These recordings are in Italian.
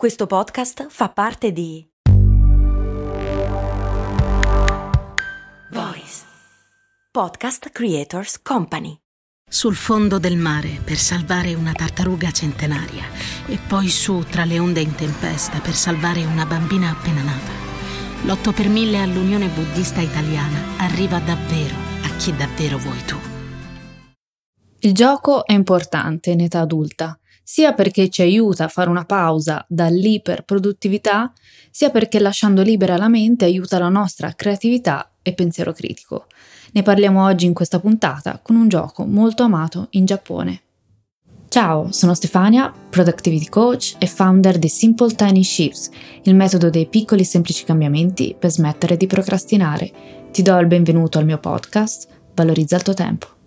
Questo podcast fa parte di Voice Podcast Creators Company. Sul fondo del mare per salvare una tartaruga centenaria e poi su tra le onde in tempesta per salvare una bambina appena nata. L'8 per 1000 all'Unione Buddista Italiana arriva davvero a chi davvero vuoi tu. Il gioco è importante in età adulta sia perché ci aiuta a fare una pausa dall'iperproduttività, sia perché lasciando libera la mente aiuta la nostra creatività e pensiero critico. Ne parliamo oggi in questa puntata con un gioco molto amato in Giappone. Ciao, sono Stefania, Productivity Coach e founder di Simple Tiny Shifts, il metodo dei piccoli semplici cambiamenti per smettere di procrastinare. Ti do il benvenuto al mio podcast, Valorizza il tuo tempo.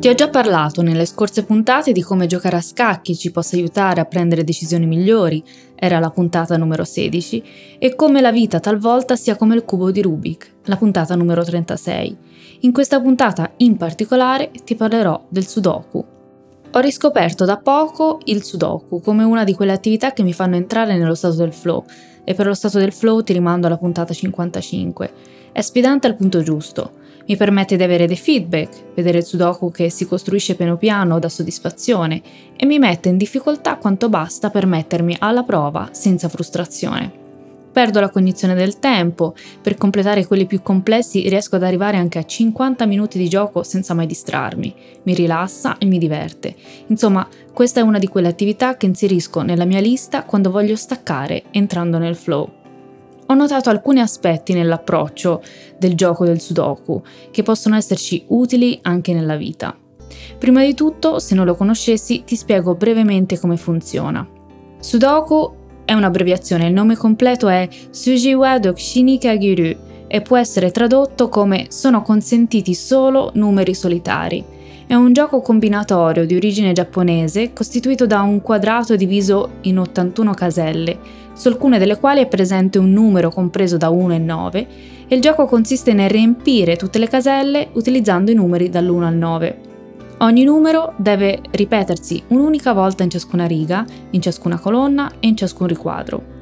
Ti ho già parlato nelle scorse puntate di come giocare a scacchi ci possa aiutare a prendere decisioni migliori, era la puntata numero 16, e come la vita talvolta sia come il cubo di Rubik, la puntata numero 36. In questa puntata in particolare ti parlerò del Sudoku. Ho riscoperto da poco il Sudoku come una di quelle attività che mi fanno entrare nello stato del flow, e per lo stato del flow ti rimando alla puntata 55. È sfidante al punto giusto mi permette di avere dei feedback, vedere il sudoku che si costruisce piano piano da soddisfazione e mi mette in difficoltà quanto basta per mettermi alla prova senza frustrazione. Perdo la cognizione del tempo, per completare quelli più complessi riesco ad arrivare anche a 50 minuti di gioco senza mai distrarmi, mi rilassa e mi diverte. Insomma, questa è una di quelle attività che inserisco nella mia lista quando voglio staccare entrando nel flow ho notato alcuni aspetti nell'approccio del gioco del Sudoku che possono esserci utili anche nella vita. Prima di tutto, se non lo conoscessi, ti spiego brevemente come funziona. Sudoku è un'abbreviazione, il nome completo è Sujiwa Dokshini Kagiru e può essere tradotto come sono consentiti solo numeri solitari. È un gioco combinatorio di origine giapponese costituito da un quadrato diviso in 81 caselle su alcune delle quali è presente un numero compreso da 1 e 9 e il gioco consiste nel riempire tutte le caselle utilizzando i numeri dall'1 al 9. Ogni numero deve ripetersi un'unica volta in ciascuna riga, in ciascuna colonna e in ciascun riquadro.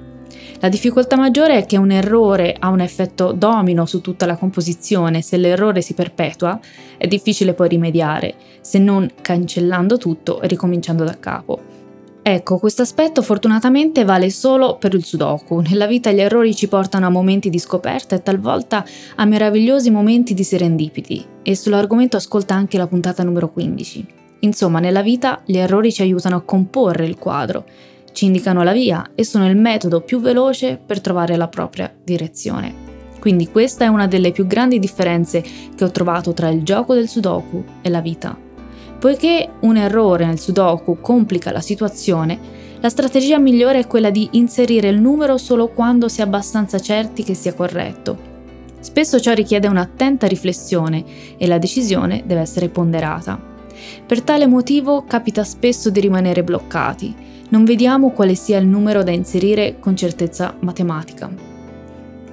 La difficoltà maggiore è che un errore ha un effetto domino su tutta la composizione, se l'errore si perpetua è difficile poi rimediare, se non cancellando tutto e ricominciando da capo. Ecco, questo aspetto fortunatamente vale solo per il Sudoku. Nella vita gli errori ci portano a momenti di scoperta e talvolta a meravigliosi momenti di serendipiti. E sull'argomento ascolta anche la puntata numero 15. Insomma, nella vita gli errori ci aiutano a comporre il quadro, ci indicano la via e sono il metodo più veloce per trovare la propria direzione. Quindi questa è una delle più grandi differenze che ho trovato tra il gioco del Sudoku e la vita. Poiché un errore nel Sudoku complica la situazione, la strategia migliore è quella di inserire il numero solo quando si è abbastanza certi che sia corretto. Spesso ciò richiede un'attenta riflessione e la decisione deve essere ponderata. Per tale motivo capita spesso di rimanere bloccati, non vediamo quale sia il numero da inserire con certezza matematica.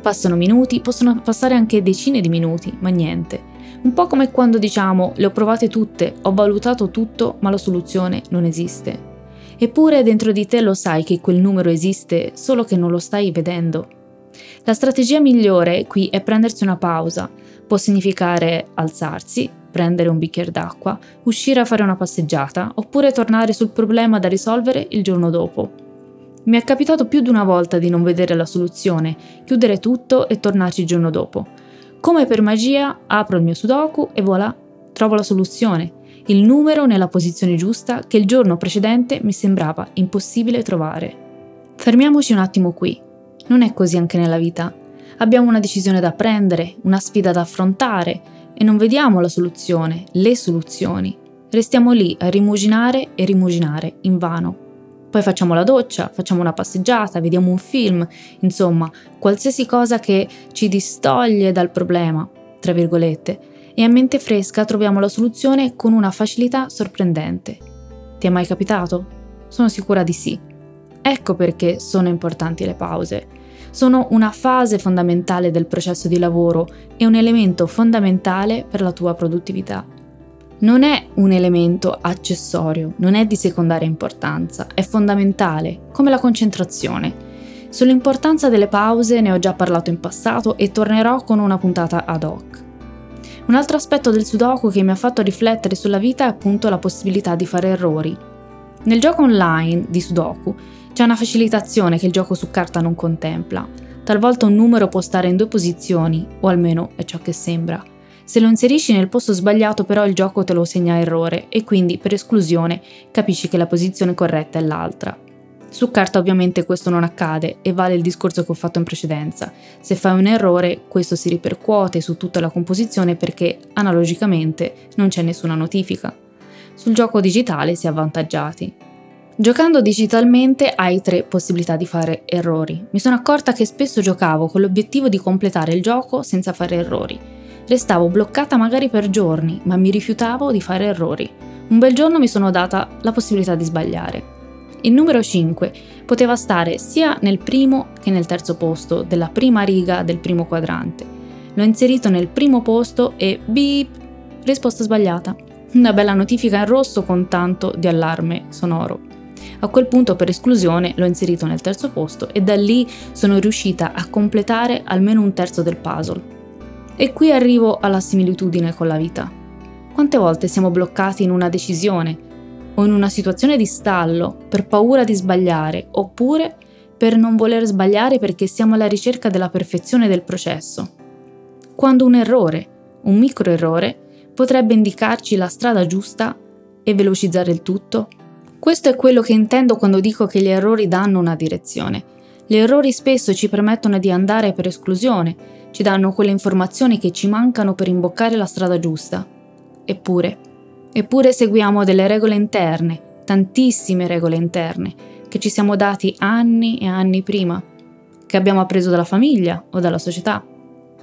Passano minuti, possono passare anche decine di minuti, ma niente. Un po' come quando diciamo le ho provate tutte, ho valutato tutto, ma la soluzione non esiste. Eppure dentro di te lo sai che quel numero esiste, solo che non lo stai vedendo. La strategia migliore qui è prendersi una pausa. Può significare alzarsi, prendere un bicchiere d'acqua, uscire a fare una passeggiata, oppure tornare sul problema da risolvere il giorno dopo. Mi è capitato più di una volta di non vedere la soluzione, chiudere tutto e tornarci il giorno dopo come per magia apro il mio sudoku e voilà, trovo la soluzione, il numero nella posizione giusta che il giorno precedente mi sembrava impossibile trovare. Fermiamoci un attimo qui. Non è così anche nella vita. Abbiamo una decisione da prendere, una sfida da affrontare e non vediamo la soluzione, le soluzioni. Restiamo lì a rimuginare e rimuginare invano. Poi facciamo la doccia, facciamo una passeggiata, vediamo un film, insomma, qualsiasi cosa che ci distoglie dal problema, tra virgolette, e a mente fresca troviamo la soluzione con una facilità sorprendente. Ti è mai capitato? Sono sicura di sì. Ecco perché sono importanti le pause. Sono una fase fondamentale del processo di lavoro e un elemento fondamentale per la tua produttività. non è un elemento accessorio, non è di secondaria importanza, è fondamentale, come la concentrazione. Sull'importanza delle pause ne ho già parlato in passato e tornerò con una puntata ad hoc. Un altro aspetto del Sudoku che mi ha fatto riflettere sulla vita è appunto la possibilità di fare errori. Nel gioco online di Sudoku c'è una facilitazione che il gioco su carta non contempla. Talvolta un numero può stare in due posizioni, o almeno è ciò che sembra. Se lo inserisci nel posto sbagliato però il gioco te lo segna errore e quindi per esclusione capisci che la posizione corretta è l'altra. Su carta ovviamente questo non accade e vale il discorso che ho fatto in precedenza. Se fai un errore, questo si ripercuote su tutta la composizione perché analogicamente non c'è nessuna notifica. Sul gioco digitale si è avvantaggiati. Giocando digitalmente hai tre possibilità di fare errori. Mi sono accorta che spesso giocavo con l'obiettivo di completare il gioco senza fare errori. Restavo bloccata magari per giorni, ma mi rifiutavo di fare errori. Un bel giorno mi sono data la possibilità di sbagliare. Il numero 5 poteva stare sia nel primo che nel terzo posto della prima riga del primo quadrante. L'ho inserito nel primo posto e beep, risposta sbagliata. Una bella notifica in rosso con tanto di allarme sonoro. A quel punto per esclusione l'ho inserito nel terzo posto e da lì sono riuscita a completare almeno un terzo del puzzle. E qui arrivo alla similitudine con la vita. Quante volte siamo bloccati in una decisione o in una situazione di stallo per paura di sbagliare oppure per non voler sbagliare perché siamo alla ricerca della perfezione del processo. Quando un errore, un micro errore, potrebbe indicarci la strada giusta e velocizzare il tutto? Questo è quello che intendo quando dico che gli errori danno una direzione. Gli errori spesso ci permettono di andare per esclusione, ci danno quelle informazioni che ci mancano per imboccare la strada giusta. Eppure, Eppure seguiamo delle regole interne, tantissime regole interne, che ci siamo dati anni e anni prima, che abbiamo appreso dalla famiglia o dalla società.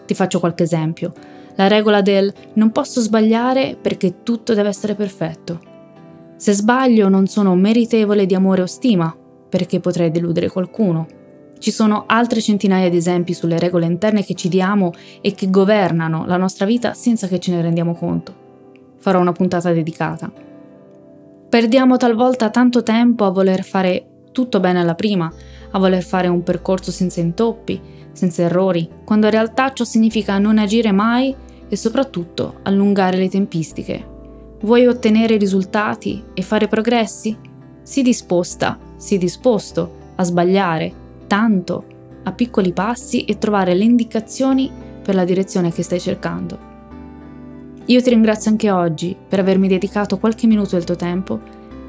Ti faccio qualche esempio. La regola del non posso sbagliare perché tutto deve essere perfetto. Se sbaglio non sono meritevole di amore o stima, perché potrei deludere qualcuno. Ci sono altre centinaia di esempi sulle regole interne che ci diamo e che governano la nostra vita senza che ce ne rendiamo conto farò una puntata dedicata. Perdiamo talvolta tanto tempo a voler fare tutto bene alla prima, a voler fare un percorso senza intoppi, senza errori, quando in realtà ciò significa non agire mai e soprattutto allungare le tempistiche. Vuoi ottenere risultati e fare progressi? Sii disposta, sii disposto a sbagliare, tanto, a piccoli passi e trovare le indicazioni per la direzione che stai cercando. Io ti ringrazio anche oggi per avermi dedicato qualche minuto del tuo tempo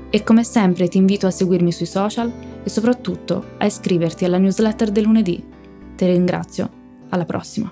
e come sempre ti invito a seguirmi sui social e soprattutto a iscriverti alla newsletter del lunedì. Ti ringrazio, alla prossima.